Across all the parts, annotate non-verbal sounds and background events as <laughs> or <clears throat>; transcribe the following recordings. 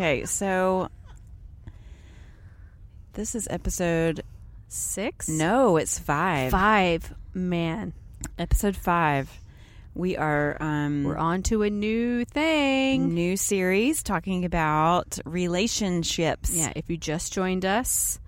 Okay, so this is episode. Six? No, it's five. Five. Man, Episode five. We are um, we're on to a new thing. new series talking about relationships. Yeah, if you just joined us,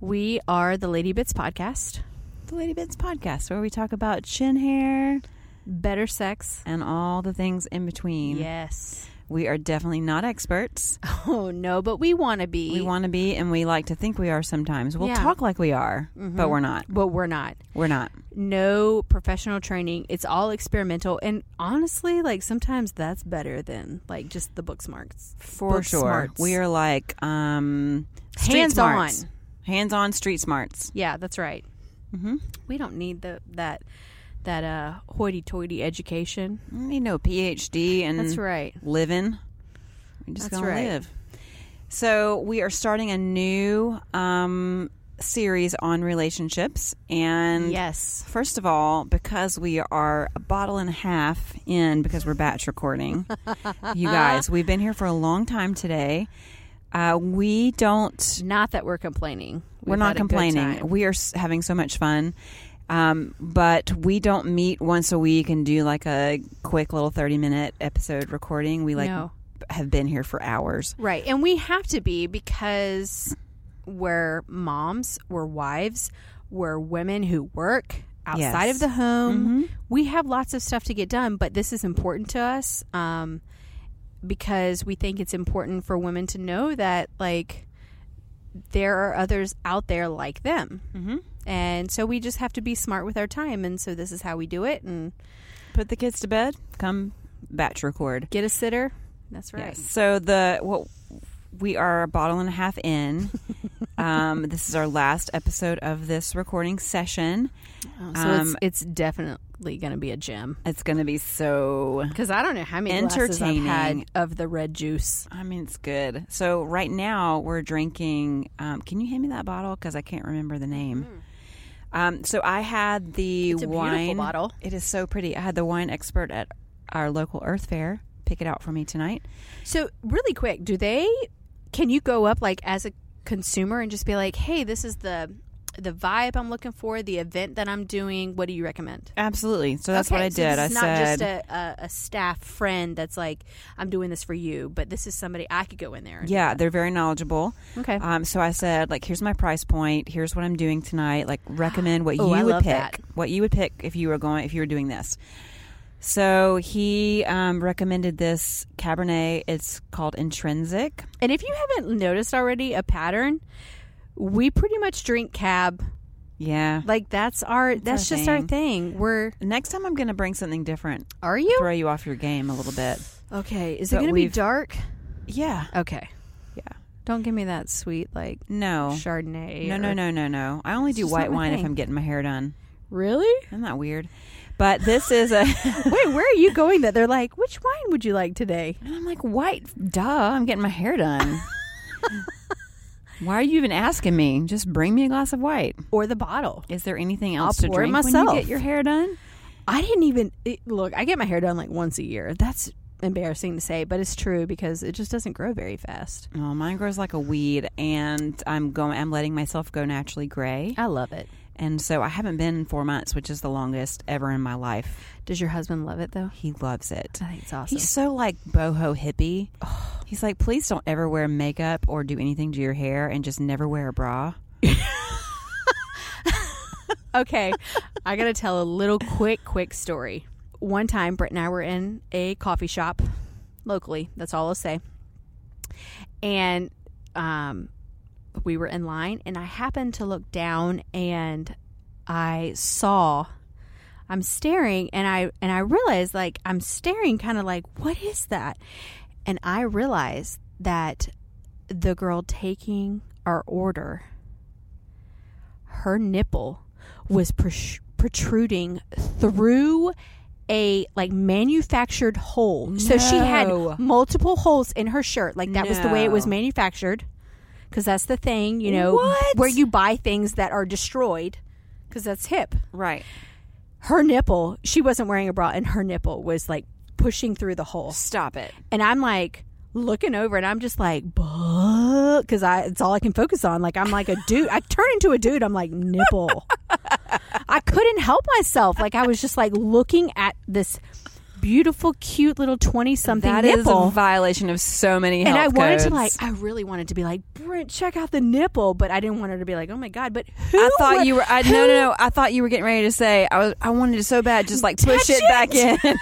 we are the Lady Bits podcast. the Lady Bits podcast, where we talk about chin hair Better sex. and all the things in between. Yes. We are definitely not experts. <laughs> Oh no, but we want to be. We want to be, and we like to think we are sometimes. We'll Yeah. talk like we are, but we're not. but we're not. We're not. No professional training. It's all experimental, and honestly, like sometimes that's better than like just the book smarts. For Book sure. smarts. We are like um, Hands smarts. on. Hands on street smarts. Yeah, that's right. Mm-hmm. We don't need the that that uh hoity-toity education. You know, PhD and That's right. living. We're just That's gonna right. live. So we are starting a new um, series on relationships, and Yes. First of all, because we are a bottle and a half in because we're batch recording, <laughs> you guys, we've been here for a long time today. Uh, we don't, Not that we're complaining. we're We've not had a good complaining. We are having so much fun. Um, but we don't meet once a week and do like a quick little 30 minute episode recording. We like No. have been here for hours. Right. And we have to be because we're moms, we're wives, we're women who work outside Yes. of the home. Mhm. We have lots of stuff to get done, but this is important to us um, because we think it's important for women to know that, like, there are others out there like them. Mhm. And so we just have to be smart with our time. And so this is how we do it. And Put the kids to bed, come batch record. get a sitter. That's right. Yes. So the what we are a bottle and a half in. <laughs> um, this is our last episode of this recording session. Oh, so it's, Um, it's definitely going to be a gem. It's going to be so. Because I don't know how many glasses I've had of the red juice. I mean, it's good. So right now we're drinking. Um, can you hand me that bottle? Because I can't remember the name. Um, so I had the It's a beautiful wine bottle. It is so pretty. I had the wine expert at our local Earth Fare pick it out for me tonight. So really quick, do they? Can you go up like as a consumer and just be like, "Hey, this is the the vibe I'm looking for, the event that I'm doing. What do you recommend?" Absolutely. So that's what I so did. I not said, just a, a, a staff friend that's like, "I'm doing this for you," but this is somebody I could go in there. Yeah, they're very knowledgeable. okay. Um, so I said, like, here's my price point. Here's what I'm doing tonight. Like, <gasps> recommend what Oh, you I would pick. that. What you would pick if you were going if you were doing this. So he um, recommended this Cabernet. It's called Intrinsic. and if you haven't noticed already a pattern, we pretty much drink cab. Yeah. Like that's our our that's just our thing. thing. We're Next time I'm going to bring something different. are you Throw you off your game a little bit. okay? Is it going to be dark? Yeah. Okay. Yeah. Don't give me that sweet like No. Chardonnay. No, no, no, no, no. I only do white wine if. I'm getting my hair done. Really? Isn't that weird? But this is a. <laughs> Wait, where are you going? That they're like, which wine would you like today? And I'm like, white, duh, I'm getting my hair done. <laughs> Why are you even asking me? Just bring me a glass of white. Or the bottle? Is there anything I'll else to pour it drink when myself. you get your hair done? I didn't even it, look. I get my hair done like once a year. That's embarrassing to say, but it's true because it just doesn't grow very fast. Oh, mine grows like a weed, and I'm going. I'm letting myself go naturally gray, I love it. And so I haven't been in four months, which is the longest ever in my life. Does your husband love it though? He loves it. I think it's awesome. He's so like boho hippie. He's like, please don't ever wear makeup or do anything to your hair, and just never wear a bra. <laughs> okay, I got to tell a little quick, quick story. One time, Britt and I were in a coffee shop locally. That's all I'll say. And um, we were in line, and I happened to look down, and I saw. I'm staring, and I and I realized like I'm staring, kind of like, what is that? And I realized that the girl taking our order her nipple was protruding through a like manufactured hole. So she had multiple holes in her shirt. Like that was the way it was manufactured. Cuz that's the thing, you know, What? where you buy things that are destroyed cuz that's hip. Right. Her nipple, she wasn't wearing a bra and her nipple was like pushing through the hole. Stop it. And I'm like looking over, and I'm just like, because I it's all I can focus on. Like I'm like a dude. I turn into a dude. I'm like nipple. <laughs> I couldn't help myself. Like I was just like looking at this beautiful, cute little twenty something That is nipple. a violation of so many and health I wanted to codes. like, I really wanted to be like, Brent, check out the nipple, but I didn't want her to be like, oh my god. But who? I thought would- you were. I, no, who- no, no. I thought you were getting ready to say. I was. I wanted it so bad, just like push Touch it, back in. <laughs>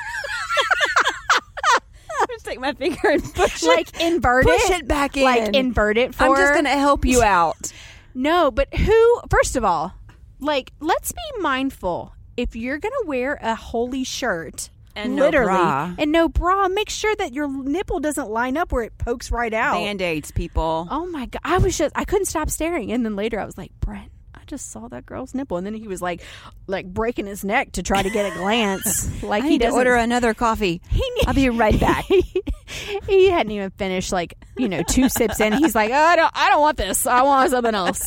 <laughs> just take my finger and push it. Like invert it. push it, back in. like invert it for. I'm just going to help you <laughs> out. No, but who? First of all, like, let's be mindful. If you're gonna wear a holy shirt, And no literally, bra. and no bra, make sure that your nipple doesn't line up where it pokes right out. Band aids, people. Oh my god! I was just I couldn't stop staring, and then later I was like, Brent, I just saw that girl's nipple, and then he was like, like breaking his neck to try to get a glance. <laughs> Like I he need to doesn't order another coffee. <laughs> I'll be right back. <laughs> he hadn't even finished like you know two sips in. He's like, oh, I don't, I don't want this. I want something else.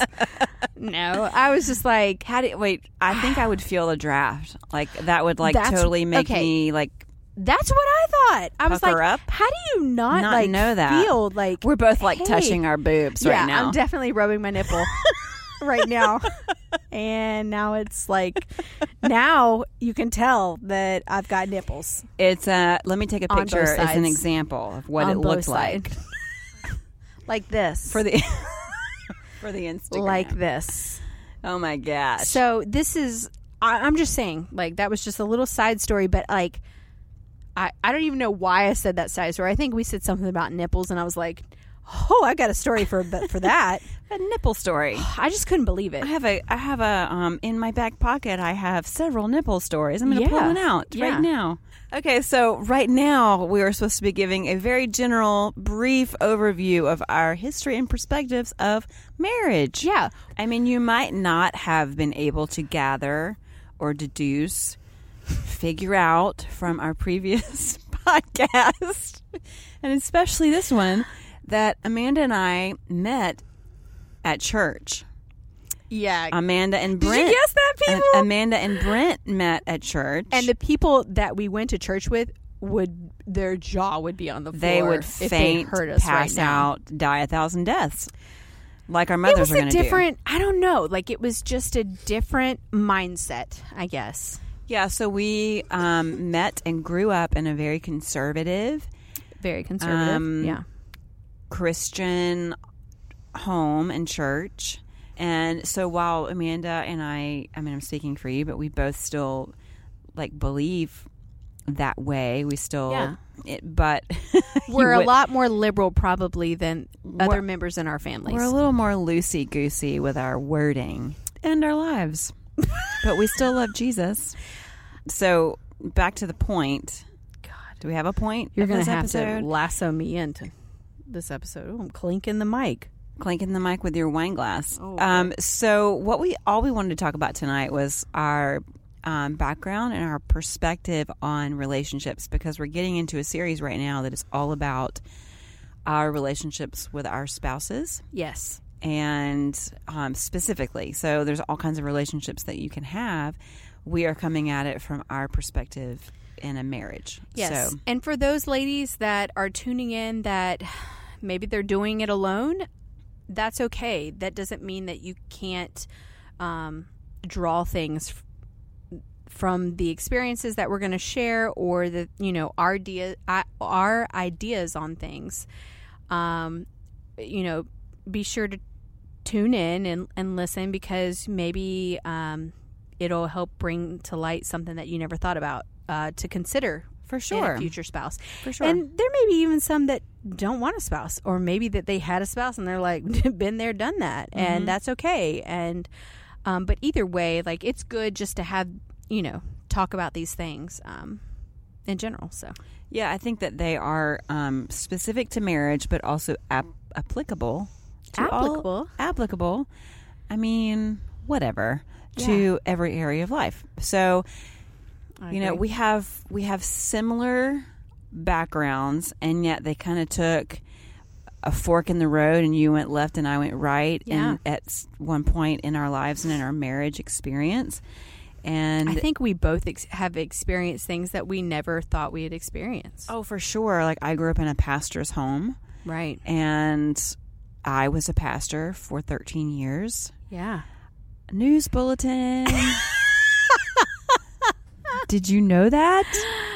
No, I was just like, How do wait? I think I would feel a draft. Like that would like That's- totally make okay. me like. that's what I thought. I was Pucker like, up? how do you not, Not like know that. feel like We're both like hey. touching our boobs yeah, right now. I'm definitely rubbing my nipple right now. And now it's like now you can tell that I've got nipples it's uh let me take a On picture as an sides. example of what on it both looked like sides. <laughs> like this. for the <laughs> for the Instagram. like this. oh my gosh. So this is I, I'm just saying, like that was just a little side story, but like I I don't even know why I said that side story. I think we said something about nipples, and I was like, oh, I got a story for for that. <laughs> a nipple story. <sighs> I just couldn't believe it. I have a I have a um in my back pocket I have several nipple stories. I'm going to pull one out Yeah. right now. Okay, so right now we are supposed to be giving a very general brief overview of our history and perspectives of marriage. Yeah. I mean, you might not have been able to gather or deduce, figure out from our previous <laughs> podcast, and especially this one, that Amanda and I met at church. Yeah. Amanda and Did you guess that, people? Amanda and Brent met at church. and the people that we went to church with would their jaw would be on the floor. they would if faint, they heard us pass right now. out, die a thousand deaths, like our It mothers was are going to do. There was a different. I don't know. Like it was just a different mindset. I guess Yeah, so we um, met and grew up in a very conservative very conservative. Um, yeah. Christian home and church. And so while Amanda and I, I mean, I'm speaking for you, but we both still like believe that way. We still, Yeah. it, but <laughs> We're you a lot more liberal probably than other members in our families. We're a little more loosey goosey with our wording and our lives, <laughs> but we still love Jesus. So back to the point. God, Do we have a point? you're gonna this have episode? to lasso me into this episode. Oh, I'm clinking the mic. clinking the mic with your wine glass. Oh, um, so what we all we wanted to talk about tonight was our um, background and our perspective on relationships because we're getting into a series right now that is all about our relationships with our spouses Yes. and um, specifically. So there's all kinds of relationships that you can have. We are coming at it from our perspective in a marriage. Yes. So And for those ladies that are tuning in that maybe they're doing it alone, that's okay. That doesn't mean that you can't um, draw things f- from the experiences that we're going to share or the you know our idea our ideas on things. Um, you know, be sure to tune in and, and listen because maybe um, it'll help bring to light something that you never thought about uh, to consider for sure, future spouse. for sure. And there may be even some that don't want a spouse, or maybe that they had a spouse and they're like, <laughs> been there, done that, Mhm. and that's okay. And um, but either way, like it's good just to have you know talk about these things um, in general. So Yeah, I think that they are um, specific to marriage, but also ap- applicable. To all- applicable. applicable. I mean, whatever to every area of life. So I you know, we have we have similar backgrounds, and yet they kind of took a fork in the road, and you went left, and I went right. Yeah. And at one point in our lives and in our marriage experience. And I think we both ex- have experienced things that we never thought we'd experience. oh, for sure. Like I grew up in a pastor's home, Right. and I was a pastor for 13 years. Yeah. News bulletin. <laughs> Did you know that? <laughs>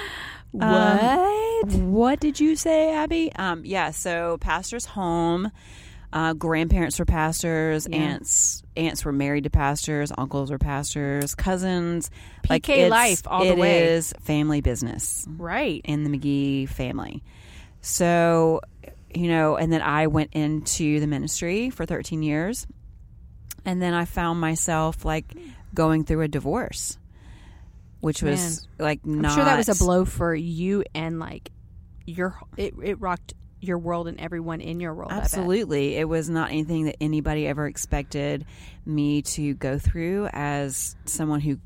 Um, what? What did you say, Abby? Um, yeah, so pastor's home. Uh, grandparents were pastors. Yeah. Aunts aunts were married to pastors. Uncles were pastors. Cousins. like PK it's- life all the way. is family business right. in the McGee family. So, you know, and then I went into the ministry for 13 years. And then I found myself like going through a divorce, which was like I'm not. sure that was a blow for you and like your it, it rocked your world and everyone in your world. I bet. Absolutely. It was not anything that anybody ever expected me to go through as someone who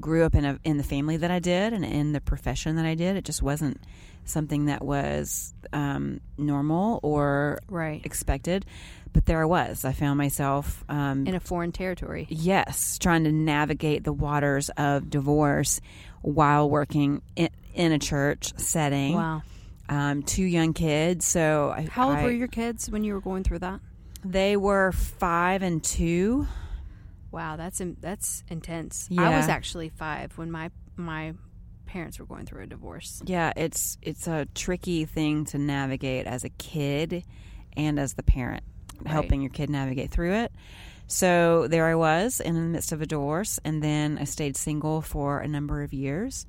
grew up in a in the family that I did and in the profession that I did. It just wasn't something that was um, normal or Right. expected. But there I was. I found myself um, In a foreign territory. yes, trying to navigate the waters of divorce while working in, in a church setting. Wow. Um, two young kids. So I, How old I- were your kids when you were going through that? They were five and two. Wow, that's in, that's intense. Yeah. I was actually 5 when my my parents were going through a divorce. Yeah, it's it's a tricky thing to navigate as a kid and as the parent, Right. helping your kid navigate through it. So there I was in the midst of a divorce, and then I stayed single for a number of years,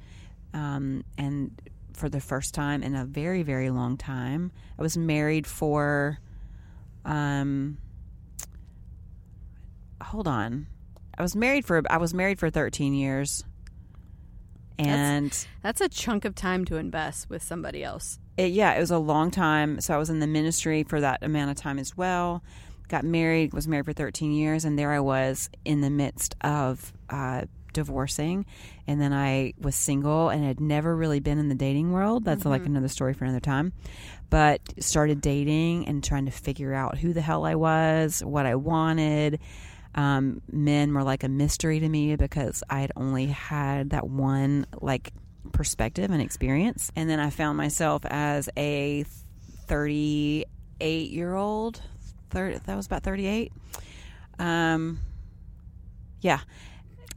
um, and for the first time in a very very long time, I was married for. Um, hold on, I was married for I was married for thirteen years, and. That's a chunk of time to invest with somebody else. it, yeah, it was a long time. So I was in the ministry for that amount of time as well. Got married, was married for 13 years, and there I was in the midst of uh, divorcing. And then I was single and had never really been in the dating world. That's like another story for another time. But started dating and trying to figure out who the hell I was, what I wanted. Um, men were like a mystery to me because I had only had that one like perspective and experience. And then I found myself as a 38 year old. 30, that was about 38. Um, yeah.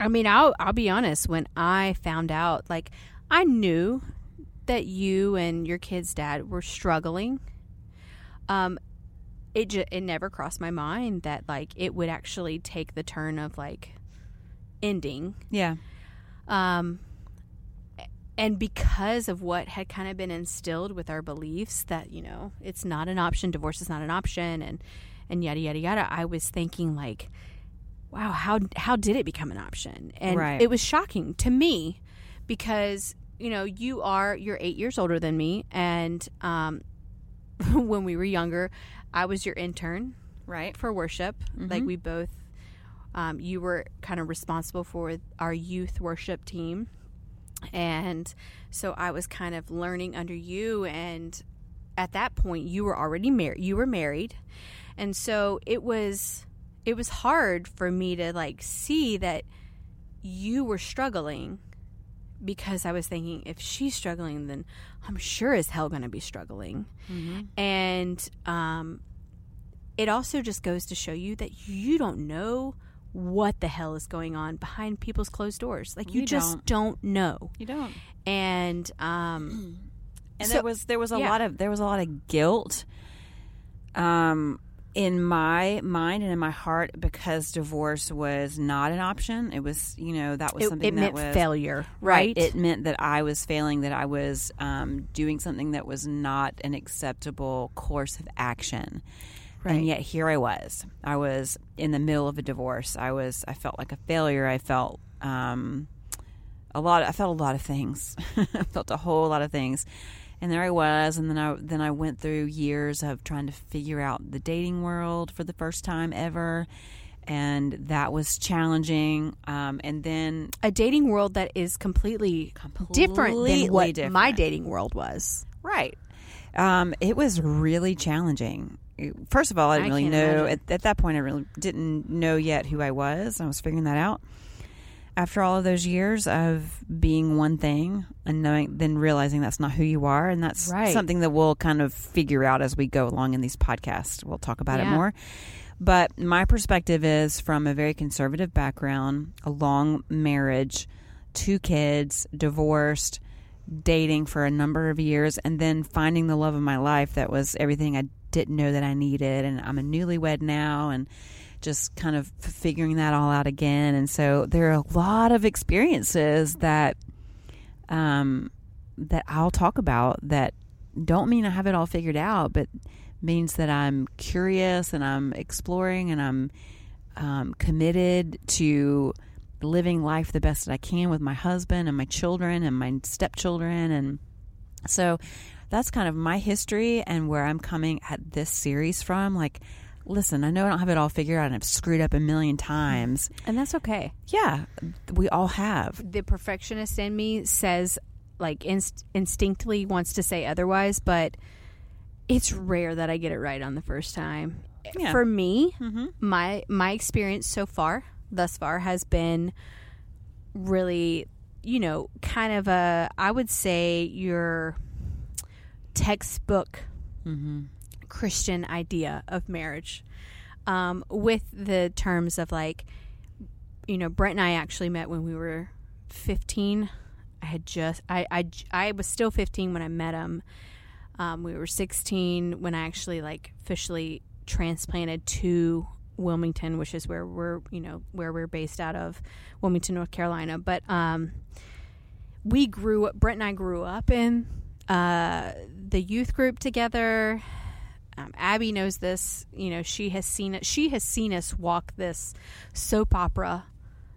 I mean, I'll I'll be honest. When I found out, like, I knew that you and your kid's dad were struggling. Um, it ju- it never crossed my mind that like it would actually take the turn of like ending. Yeah. Um, and because of what had kind of been instilled with our beliefs that you know it's not an option, divorce is not an option, and and yada yada yada, I was thinking like, wow, how how did it become an option? And Right. it was shocking to me because you know you are you're eight years older than me, and um, <laughs> when we were younger, I was your intern Right. for worship. Like we both, um, you were kind of responsible for our youth worship team, and so I was kind of learning under you. And at that point, you were already married. You were married, and so it was it was hard for me to like see that you were struggling because I was thinking if she's struggling, then I'm sure as hell going to be struggling. And um, it also just goes to show you that you don't know what the hell is going on behind people's closed doors. Like you, You just don't. know. You don't. And um, <clears throat> and So- there was there was a yeah. lot of there was a lot of guilt um in my mind and in my heart because divorce was not an option. It was you know that was it, something it that meant was failure, right? it meant that i was failing that i was um, doing something that was not an acceptable course of action. Right. and yet here i was. I was in the middle of a divorce. I was i felt like a failure. I felt um, a lot i felt a lot of things. <laughs> I felt a whole lot of things and there I was, and then I then I went through years of trying to figure out the dating world for the first time ever, and that was challenging. Um, and then a dating world that is completely, completely different than what different. my dating world was. right, um, it was really challenging. First of all, I didn't I really know at, at that point. I really didn't know yet who I was. I was figuring that out. After all of those years of being one thing and knowing, then realizing that's not who you are. And that's Right. something that we'll kind of figure out as we go along in these podcasts. We'll talk about it more. But my perspective is from a very conservative background, a long marriage, two kids, divorced, dating for a number of years, and then finding the love of my life that was everything I didn't know that I needed. And I'm a newlywed now and just kind of figuring that all out again. And so there are a lot of experiences that um, that I'll talk about that don't mean I have it all figured out, but means that I'm curious and I'm exploring and I'm um, committed to living life the best that I can with my husband and my children and my stepchildren. And so that's kind of my history and where I'm coming at this series from. Like, listen, I know I don't have it all figured out and I've screwed up a million times. And that's okay. Yeah, we all have. The perfectionist in me says, like, inst- instinctively wants to say otherwise, but it's rare that I get it right on the first time. Yeah. For me, Mm-hmm. my my experience so far, thus far, has been really, you know, kind of a I would say your textbook Mm-hmm. Christian idea of marriage, um, with the terms of like, you know, Brent and I actually met when we were fifteen. I had just I I, I was still fifteen when I met him. Um, we were sixteen when I actually like officially transplanted to Wilmington, which is where we're you know where we're based out of, Wilmington, North Carolina. But um, we grew up. Brent and I grew up in uh, the youth group together. Um, Abby knows this. You know, she has seen it. She has seen us walk this soap opera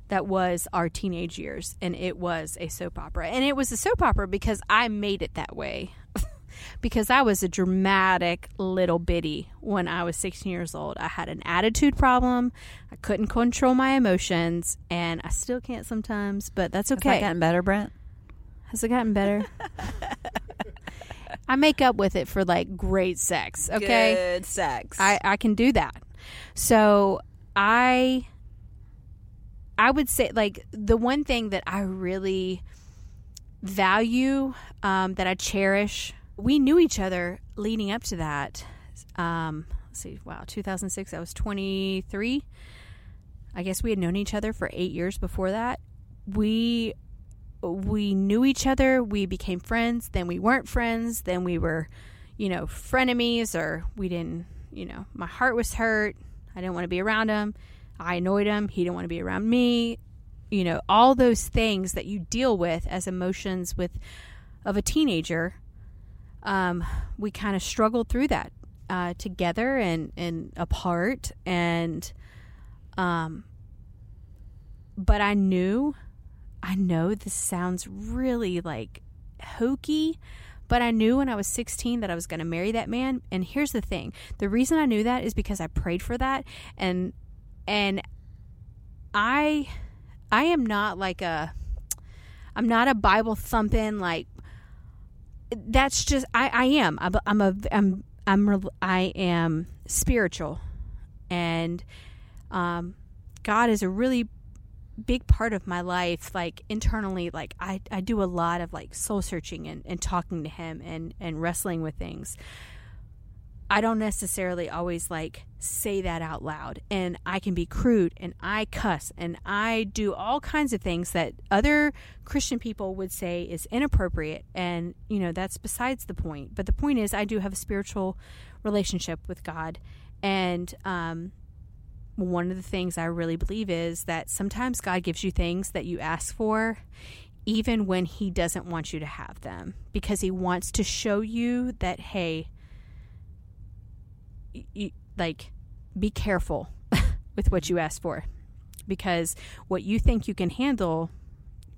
that was our teenage years, and it was a soap opera. And it was a soap opera because I made it that way. <laughs> because I was a dramatic little bitty when I was 16 years old. I had an attitude problem. I couldn't control my emotions, and I still can't sometimes, but that's Has okay. that gotten better, Brent? Has it gotten better? <laughs> I make up with it for like great sex. Okay. Good sex. I, I can do that. So I I would say like the one thing that I really value um, that I cherish. We knew each other leading up to that. Um, let's see, wow, 2006. I was 23. I guess we had known each other for eight years before that. We we knew each other. We became friends. Then we weren't friends. Then we were, you know, frenemies, or we didn't. You know, my heart was hurt. I didn't want to be around him. I annoyed him. He didn't want to be around me. You know, all those things that you deal with as emotions with of a teenager. Um, we kind of struggled through that uh, together and and apart, and um. But I knew I know this sounds really like hokey, but I knew when I was 16 that I was going to marry that man. And here's the thing. The reason I knew that is because I prayed for that and and I I am not like a I'm not a Bible thumping like that's just I I am. I'm a- I'm a I'm I'm I am spiritual and um God is a really big part of my life like internally like i, I do a lot of like soul searching and, and talking to him and, and wrestling with things. I don't necessarily always like say that out loud and i can be crude and i cuss and i do all kinds of things that other christian people would say is inappropriate and you know that's besides the point. But the point is i do have a spiritual relationship with god and um one of the things I really believe is that sometimes God gives you things that you ask for even when he doesn't want you to have them because he wants to show you that hey y- y- like be careful <laughs> with what you ask for. Because what you think you can handle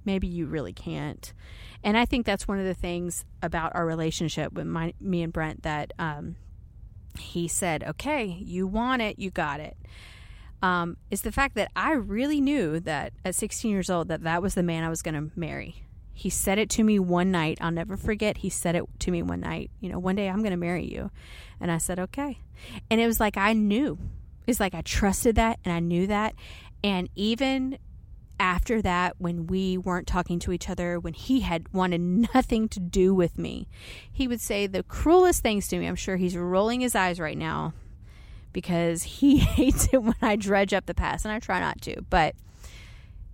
maybe you really can't. And i think that's one of the things about our relationship with my, me and brent that um, he said okay you want it you got it um, is the fact that I really knew that at 16 years old that that was the man I was going to marry. He said it to me one night. I'll never forget. He said it to me one night. You know, one day I'm going to marry you, and I said okay. And it was like I knew. It's like I trusted that and I knew that, and even after that, when we weren't talking to each other, when he had wanted nothing to do with me, he would say the cruelest things to me. I'm sure he's rolling his eyes right now because he <laughs> hates it when I dredge up the past, and I try not to. But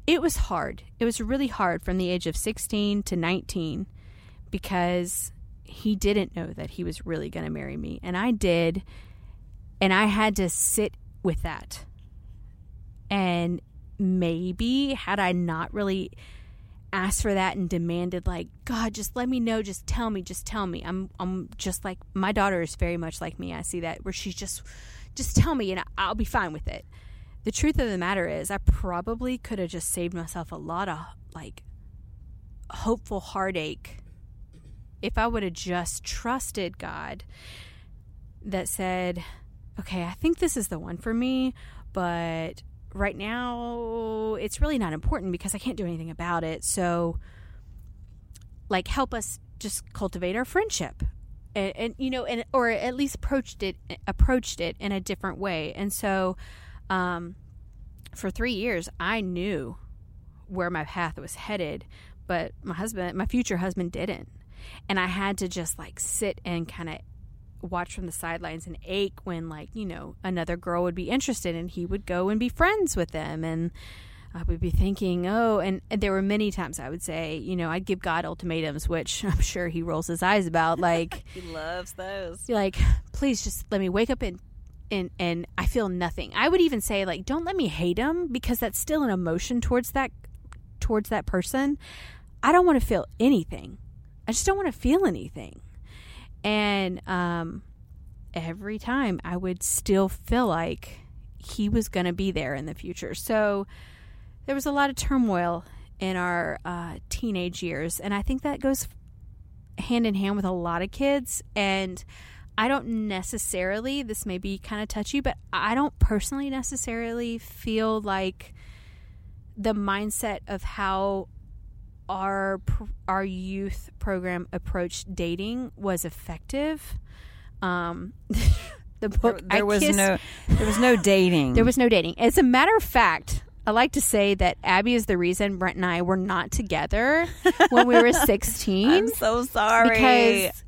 it was hard. It was really hard from the age of 16 to 19 because he didn't know that he was really going to marry me. And I did. And I had to sit with that. And maybe had I not really asked for that and demanded like god just let me know just tell me just tell me i'm i'm just like my daughter is very much like me i see that where she's just just tell me and i'll be fine with it the truth of the matter is i probably could have just saved myself a lot of like hopeful heartache if i would have just trusted god that said okay i think this is the one for me but right now it's really not important because I can't do anything about it. So like help us just cultivate our friendship. And, and you know and or at least approached it approached it in a different way. And so um for 3 years I knew where my path was headed, but my husband, my future husband didn't. And I had to just like sit and kind of watch from the sidelines and ache when like you know another girl would be interested and he would go and be friends with them and I would be thinking, oh, and, and, there were many times I would say, you know, I'd give God ultimatums, which <laughs> I'm sure he rolls his eyes about. <laughs> Like, he loves those. Like, please just let me wake up and, and, and I feel nothing. I would even say, like, don't let me hate him because that's still an emotion towards that, towards that person. I don't want to feel anything. I just don't want to feel anything. And um, every time I would still feel like he was going to be there in the future. So there was a lot of turmoil in our uh, teenage years. And I think that goes hand in hand with a lot of kids. And I don't necessarily, this may be kind of touchy, but I don't personally necessarily feel like the mindset of how our our youth program approached dating was effective. Um, <laughs> the book there, there was kissed, no there was no dating. There was no dating. As a matter of fact, I like to say that Abby is the reason Brent and I were not together when we were 16. <laughs> I'm so sorry. Because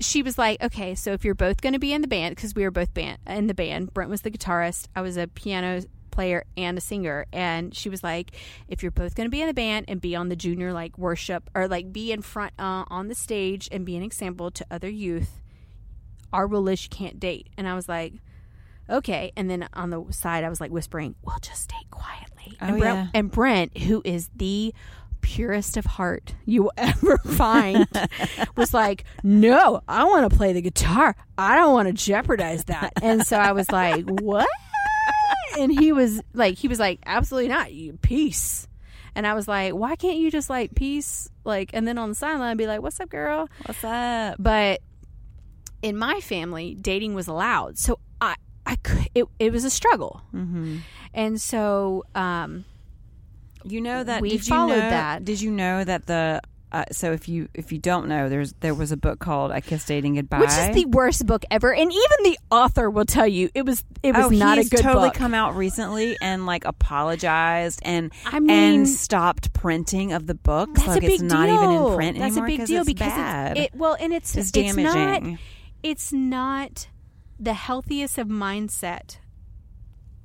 she was like, okay, so if you're both going to be in the band, because we were both band in the band, Brent was the guitarist, I was a piano player and a singer and she was like if you're both going to be in the band and be on the junior like worship or like be in front uh, on the stage and be an example to other youth our rule is you can't date and i was like okay and then on the side i was like whispering we'll just stay quietly oh, and, brent, yeah. and brent who is the purest of heart you will <laughs> ever find <laughs> was like no i want to play the guitar i don't want to jeopardize that and so i was like what and he was like, he was like, absolutely not. You peace. And I was like, why can't you just like peace? Like, and then on the sideline, be like, what's up, girl? What's up? But in my family, dating was allowed. So I, could, it, it was a struggle. Mm-hmm. And so, um, you know that we did followed you know, that. Did you know that the uh, so if you if you don't know, there's there was a book called "I Kissed Dating Goodbye," which is the worst book ever, and even the author will tell you it was it was oh, not a good totally book. come out recently and like apologized and I mean, and stopped printing of the book. that's like a big it's deal. even in print That's anymore a big deal because bad. It well, and it's it's it's not it's not the healthiest of mindset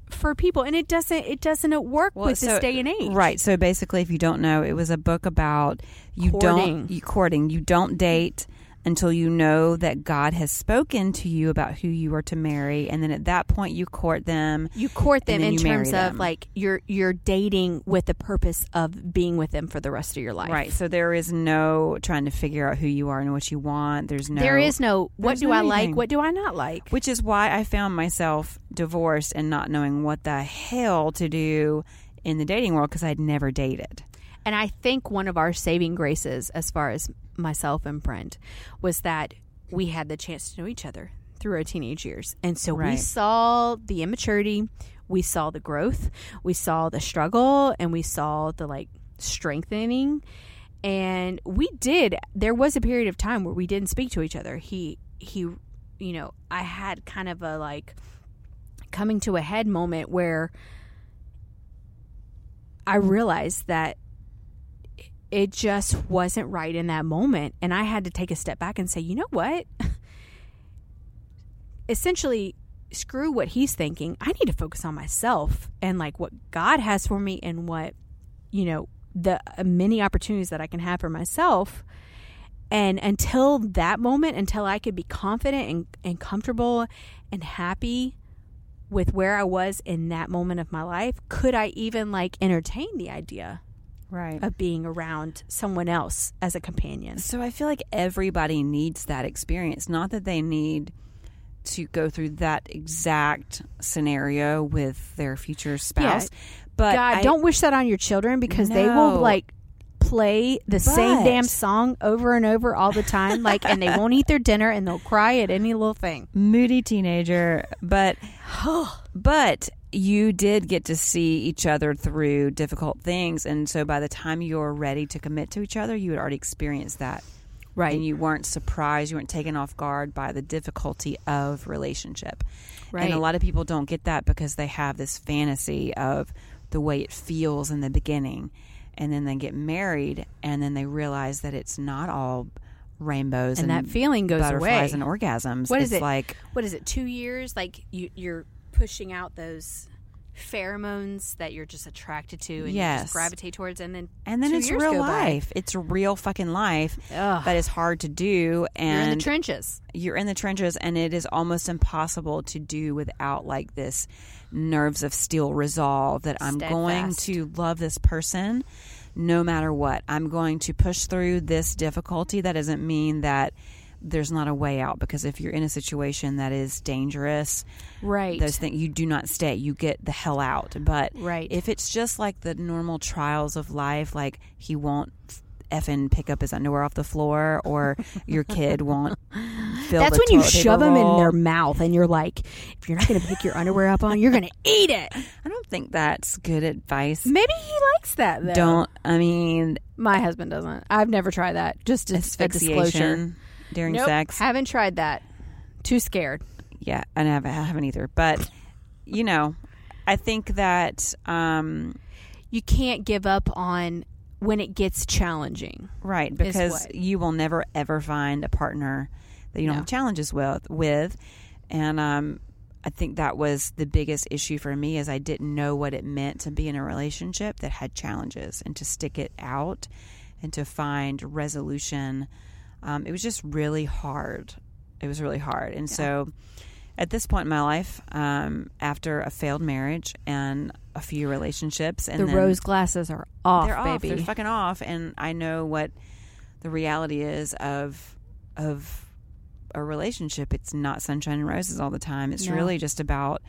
for people and it doesn't it doesn't work Well, with so- this day and age Right. So basically, if you don't know, it was a book about you Courting. don't you courting. You don't date until you know that God has spoken to you about who you are to marry, and then at that point you court them. you court them in terms them. of like you're you're dating with the purpose of being with them for the rest of your life Right. So there is no trying to figure out who you are and what you want. There's no. there is no what do no i like what do i not like Which is why I found myself divorced and not knowing what the hell to do in the dating world because I'd never dated. And I think one of our saving graces, as far as myself and Brent, was that we had the chance to know each other through our teenage years. And so we saw the immaturity, we saw the growth, we saw the struggle, and we saw the like strengthening. And we did, there was a period of time where we didn't speak to each other. He, he, you know, I had kind of a like coming to a head moment where I realized that it just wasn't right in that moment. And I had to take a step back and say, you know what? <laughs> Essentially, screw what he's thinking. I need to focus on myself and like what God has for me and what, you know, the uh, many opportunities that I can have for myself. And until that moment, until I could be confident and, and comfortable and happy with where I was in that moment of my life, could I even like entertain the idea Right. of being around someone else as a companion? So I feel like everybody needs that experience. Not that they need to go through that exact scenario with their future spouse, but God, I, don't wish that on your children because they will like play the same damn song over and over all the time like and they won't eat their dinner and they'll cry at any little thing. moody teenager, but <sighs> but you did get to see each other through difficult things, and so by the time you were ready to commit to each other, you had already experienced that. Right. and you weren't surprised, you weren't taken off guard by the difficulty of relationship. Right. And a lot of people don't get that because they have this fantasy of the way it feels in the beginning. And then they get married and then they realize that it's not all rainbows and and, that feeling goes butterflies away. and orgasms. What it's is it? like what is it? 2 years like you you're pushing out those pheromones that you're just attracted to and you Yes. just gravitate towards and then and then it's real go by. life. It's real fucking life Ugh. that is hard to do and you're in the trenches. you're in the trenches and it is almost impossible to do without like this nerves of steel resolve that I'm going to love this person no matter what. I'm going to push through this difficulty. That doesn't mean that there's not a way out because if you're in a situation that is dangerous, Right. those things you do not stay. You get the hell out. But Right. if it's just like the normal trials of life, like he won't effing pick up his underwear off the floor or your kid won't <laughs> fill That's when you shove them in their mouth and you're like, if you're not going to pick your underwear up on, you're going to eat it. <laughs> I don't think that's good advice. Maybe he likes that though. Don't I mean My husband doesn't. I've never tried that. Just a, a disclosure. During Nope, sex? Haven't tried that. Too scared. Yeah, I haven't, I haven't either. But you know, I think that um, You can't give up on when it gets challenging. right because you will never ever find a partner that you don't No. have challenges with. With, and um, I think that was the biggest issue for me is I didn't know what it meant to be in a relationship that had challenges and to stick it out and to find resolution. Um, it was just really hard. It was really hard, and so at this point in my life, um, after a failed marriage and a few relationships, and the rose glasses are off, they're off, baby. they're fucking off, and I know what the reality is of of a relationship. It's not sunshine and roses all the time. It's No. really just about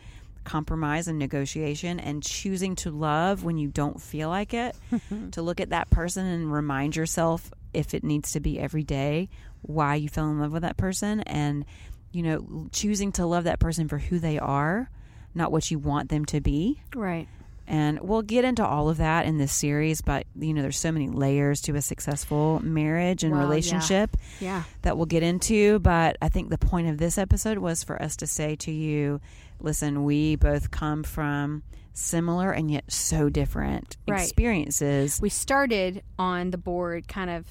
compromise and negotiation and choosing to love when you don't feel like it. <laughs> to look at that person and remind yourself if it needs to be every day why you fell in love with that person and you know choosing to love that person for who they are, not what you want them to be. right. And we'll get into all of that in this series, but you know, there's so many layers to a successful marriage and Well, yeah. relationship Yeah. that we'll get into. But I think the point of this episode was for us to say to you, listen, we both come from similar and yet so different Right. experiences. We started on the board kind of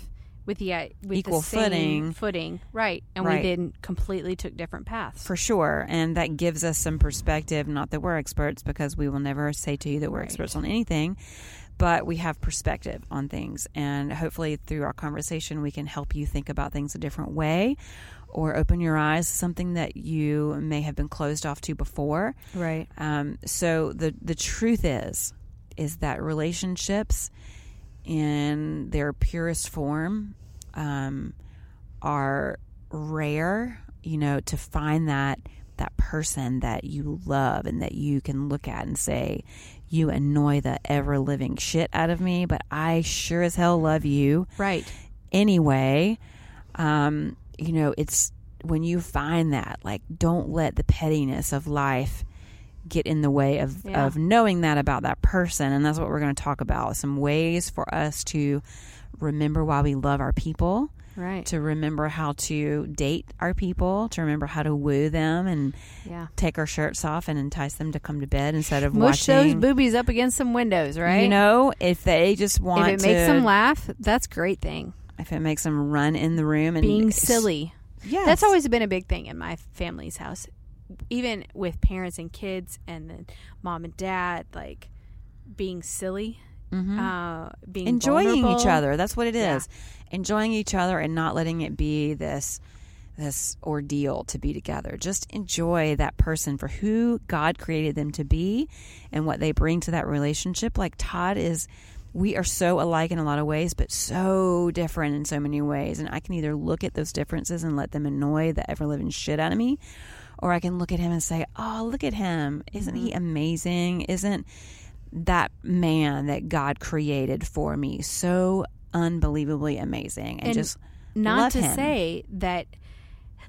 with the uh, with Equal the same footing. footing, right? And Right. we didn't completely took different paths. For sure. And that gives us some perspective. Not that we're experts, because we will never say to you that we're Right. experts on anything, but we have perspective on things. And hopefully, through our conversation, we can help you think about things a different way or open your eyes to something that you may have been closed off to before. right. Um, so, the, the truth is, is that relationships in their purest form um, are rare. You know, to find that that person that you love and that you can look at and say, "You annoy the ever living shit out of me, but I sure as hell love you." Right. anyway. Um, you know, it's when you find that, like, don't let the pettiness of life get in the way of, Yeah. of knowing that about that person. And that's what we're going to talk about some ways for us to remember why we love our people, Right. to remember how to date our people, to remember how to woo them and yeah. take our shirts off and entice them to come to bed instead of Mush those boobies up against some windows, right? You know, if they just want to if it to, makes them laugh, that's a great thing. if it makes them run in the room and Being silly. yes. That's always been a big thing in my family's house. Even with parents and kids and then mom and dad, like being silly, Mhm. uh, being enjoying each other. That's what it is Yeah. Enjoying each other and not letting it be this this ordeal to be together. Just enjoy that person for who God created them to be and what they bring to that relationship. Like Todd is we are so alike in a lot of ways, but so different in so many ways. And I can either look at those differences and let them annoy the ever living shit out of me, or I can look at him and say, Oh, look at him. Isn't he Mm-hmm. amazing? Isn't that man that God created for me so unbelievably amazing and, And just Not to him. say that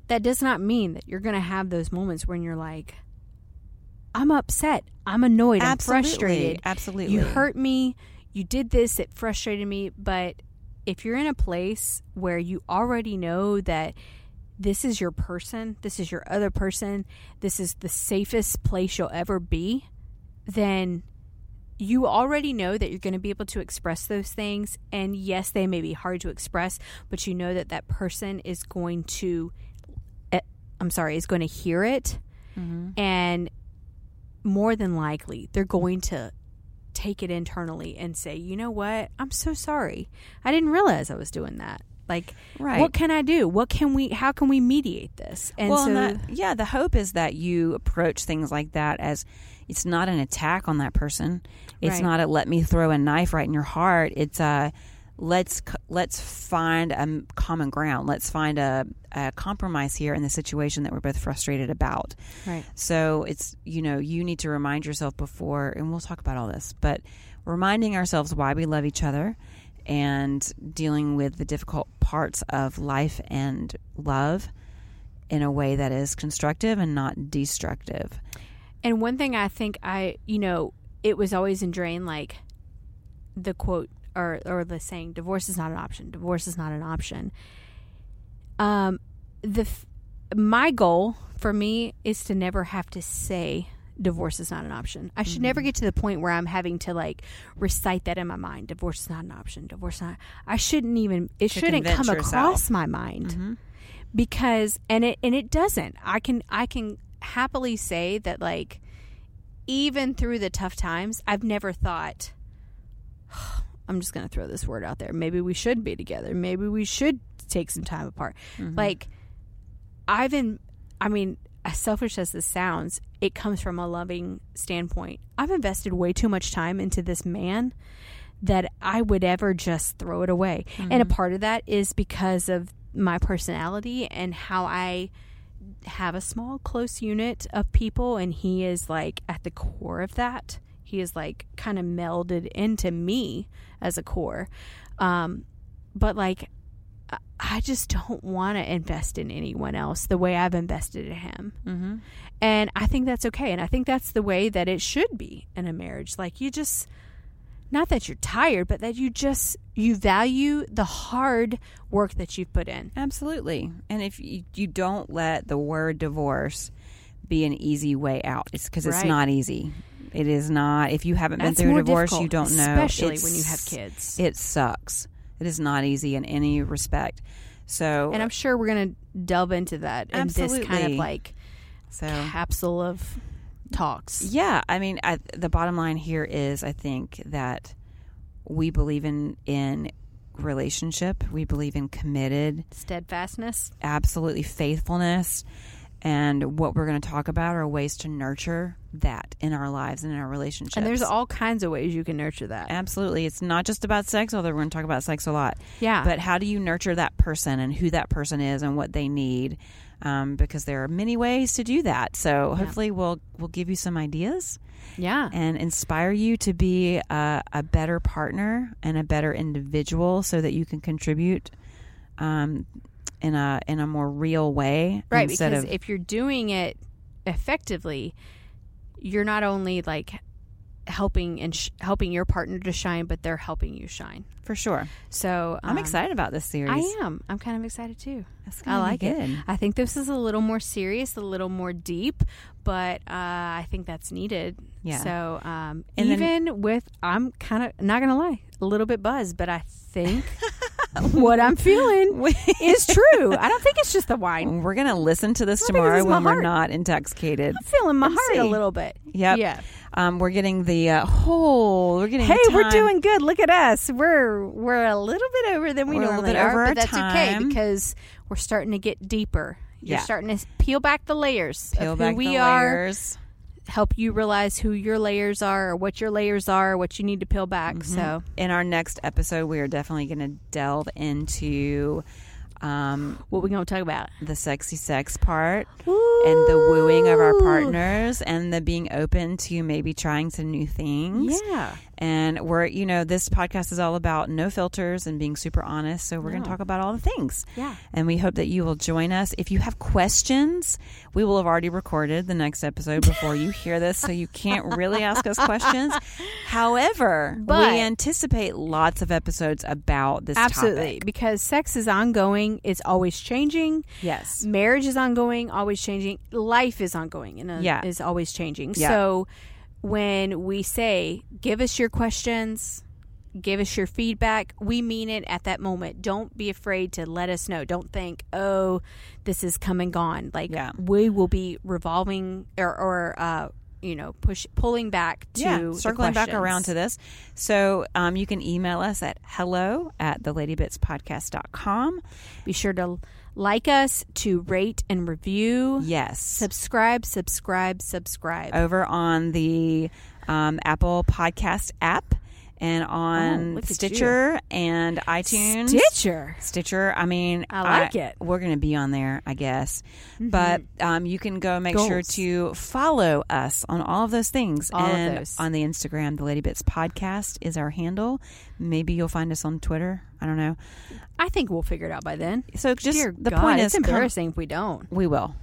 that does not mean that you're going to have those moments when you're like, I'm upset, I'm annoyed, I'm frustrated. absolutely You hurt me, you did this, it frustrated me. But if you're in a place where you already know that this is your person, this is your other person, this is the safest place you'll ever be, then you already know that you're going to be able to express those things. And yes, they may be hard to express, but you know that that person is going to, eh, I'm sorry, is going to hear it. Mm-hmm. And more than likely, they're going to take it internally and say, you know what? I'm so sorry. I didn't realize I was doing that. Like, right what can I do? What can we, how can we mediate this? And well, so, and that, yeah, the hope is that you approach things like that as it's not an attack on that person. It's Right. not a let me throw a knife right in your heart. It's a let's let's find a common ground. Let's find a, a compromise here in the situation that we're both frustrated about. right. So it's you know you need to remind yourself before, and we'll talk about all this, but reminding ourselves why we love each other and dealing with the difficult parts of life and love in a way that is constructive and not destructive. And one thing I think I, you know, it was always in Drain like the quote or or the saying, "Divorce is not an option. Divorce is not an option." Um, the my goal for me is to never have to say divorce is not an option. I should never get to the point where I'm having to like recite that in my mind. Divorce is not an option. Divorce not. I shouldn't even. It shouldn't come yourself. across my mind because and it and it doesn't i can i can happily say that like even through the tough times i've never thought <sighs> i'm just going to throw this word out there maybe we should be together maybe we should take some time apart like i've in i mean as selfish as this sounds it comes from a loving standpoint i've invested way too much time into this man that I would ever just throw it away. And a part of that is because of my personality and how I have a small, close unit of people, and he is like at the core of that. He is like kind of melded into me as a core. Um, but like, I- just don't want to invest in anyone else the way I've invested in him. Mm-hmm. And I think that's okay. And I think that's the way that it should be in a marriage. Like you just not that you're tired, but that you just you value the hard work that you've put in. Absolutely. And if you, you don't let the word divorce be an easy way out, it's because it's Right. not easy. It is not. If you haven't been through a divorce, difficult, you don't know. especially when you have kids. It sucks. It is not easy in any respect. So, and I'm sure we're going to delve into that in this kind of like so capsule of talks. Yeah, I mean, I, the bottom line here is, I think that we believe in in relationship. We believe in committed, Steadfastness. absolutely faithfulness, and what we're going to talk about are ways to nurture that in our lives and in our relationships. And there's all kinds of ways you can nurture that. absolutely. It's not just about sex, although we're going to talk about sex a lot. Yeah. But how do you nurture that person and who that person is and what they need? Um, because there are many ways to do that. So hopefully, we'll we'll give you some ideas yeah. and inspire you to be a, a better partner and a better individual, so that you can contribute um, in a in a more real way. Right, because of if you're doing it effectively, you're not only like helping and sh- helping your partner to shine, but they're helping you shine. For sure. So I'm um, excited about this series. I am. I'm kind of excited too. That's I like it. I think this is a little more serious, a little more deep, but uh, I think that's needed. Yeah. So um, And then- even with, I'm kind of not gonna lie, a little bit buzzed, but I think <laughs> <laughs> what I'm feeling <laughs> is true. I don't think it's just the wine. We're gonna listen to this tomorrow when we're heart. not intoxicated. I'm feeling my heart a little bit. Yep. Yeah. Um, we're getting the uh, whole. We're getting. Hey, we're doing good. Look at us. We're we're a little bit over than we We're a little normally bit are, but that's okay because we're starting to get deeper. You're Yeah. starting to peel back the layers Peel of back who we the are. layers. Help you realize who your layers are, or what your layers are, what you need to peel back. Mm-hmm. So In our next episode, we are definitely going to delve into um, what we're gonna talk about? the sexy sex part and the wooing of our partners and the being open to maybe trying some new things. Yeah. And we're, you know, this podcast is all about no filters and being super honest. So we're going to talk about all the things. Yeah. And we hope that you will join us. If you have questions, we will have already recorded the next episode before you hear this. So you can't really ask us questions. <laughs> However, But- we anticipate lots of episodes about this Absolutely. topic. Because sex is ongoing, it's always changing. Yes. Marriage is ongoing, always changing. Life is ongoing and uh, Yeah. is always changing. Yeah. So when we say, give us your questions, give us your feedback, we mean it at that moment. Don't be afraid to let us know. Don't think, oh, this is come and gone. Like, Yeah. we will be revolving or, or uh, you know, push pulling back to yeah, circling back around to this. So um, you can email us at hello at theladybitspodcast.com. Be sure to like us, to rate and review. Yes. Subscribe, subscribe, subscribe. over on the um, Apple Podcast app and Oh, on at Stitcher and iTunes. Stitcher. Stitcher. I mean, I like it. We're going to be on there, I guess. But um, you can go make sure to follow us on all of those things. All of and those. on the Instagram, the Lady Bits Podcast is our handle. Maybe you'll find us on Twitter. I don't know. I think we'll figure it out by then. So just Dear the God, point it's is, come- embarrassing if we don't. we will.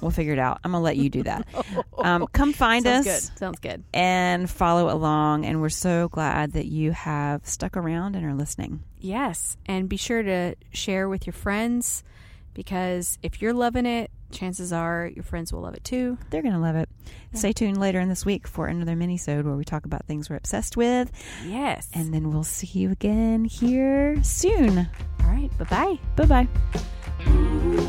We'll figure it out. I'm gonna let you do that. <laughs> Um, come find Sounds us good. Sounds good. and follow along. And we're so glad that you have stuck around and are listening. Yes, and be sure to share with your friends because if you're loving it, chances are your friends will love it too. They're going to love it. Stay tuned later in this week for another mini-sode where we talk about things we're obsessed with. Yes. And then we'll see you again here soon. all right, bye-bye. Bye-bye.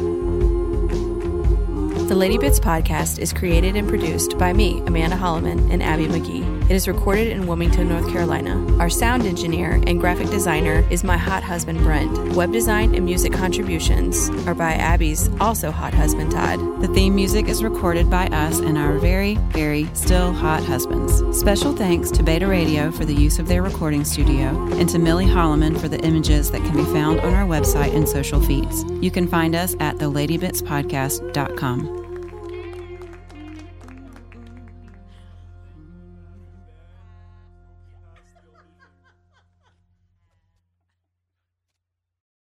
The Lady Bits podcast is created and produced by me, Amanda Holloman, and Abby McGee. It is recorded in Wilmington, North Carolina. Our sound engineer and graphic designer is my hot husband, Brent. Web design and music contributions are by Abby's also hot husband, Todd. The theme music is recorded by us and our very, very still hot husbands. Special thanks to Beta Radio for the use of their recording studio and to Millie Holloman for the images that can be found on our website and social feeds. You can find us at theladybitspodcast.com.